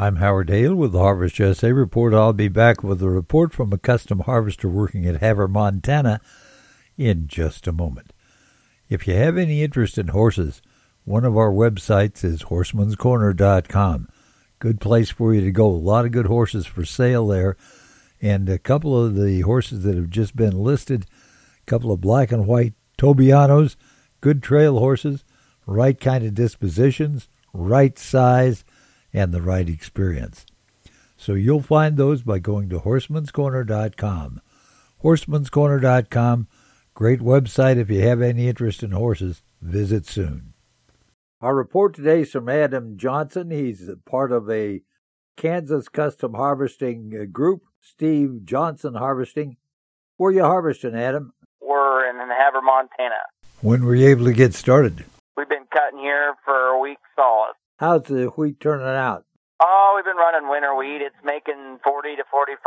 I'm Howard Hale with the Harvest USA Report. I'll be back with a report from a custom harvester working at Havre, Montana in just a moment. If you have any interest in horses, one of our websites is horsemanscorner.com. Good place for you to go. A lot of good horses for sale there. And a couple of the horses that have just been listed, a couple of black and white Tobianos, good trail horses, right kind of dispositions, right size, and the right experience. So you'll find those by going to horsemanscorner.com. Horsemanscorner.com, great website if you have any interest in horses. Visit soon. Our report today is from Adam Johnson. He's part of a Kansas custom harvesting uh, group, Steve Johnson Harvesting. Where are you harvesting, Adam? We're in Havre, Montana. When were you able to get started? We've been cutting here for a week solid. How's the wheat turning out? Oh, we've been running winter wheat. It's making 40 to 45,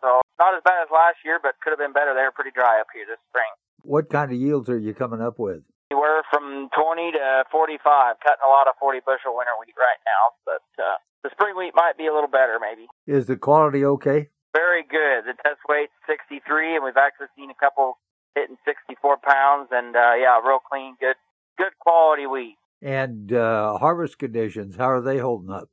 so not as bad as last year, but could have been better. They were pretty dry up here this spring. What kind of yields are you coming up with? We're from 20 to 45, cutting a lot of 40 bushel winter wheat right now, but uh, the spring wheat might be a little better, maybe. Is the quality okay? Very good. The test weight's 63, and we've actually seen a couple hitting 64 pounds, and uh, yeah, real clean, good, good quality wheat. And uh, harvest conditions, how are they holding up?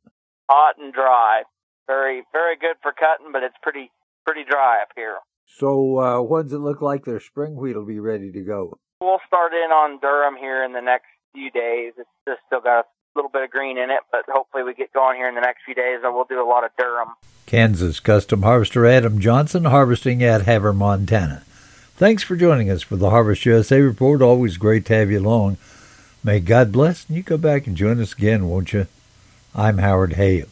Hot and dry. Very, very good for cutting, but it's pretty, pretty dry up here. So, uh, when's it look like their spring wheat will be ready to go? We'll start in on durum here in the next few days. It's just still got a little bit of green in it, but hopefully we get going here in the next few days and we'll do a lot of durum. Kansas custom harvester Adam Johnson harvesting at Havre, Montana. Thanks for joining us for the Harvest USA Report. Always great to have you along. May God bless, and you come back and join us again, won't you? I'm Howard Hale.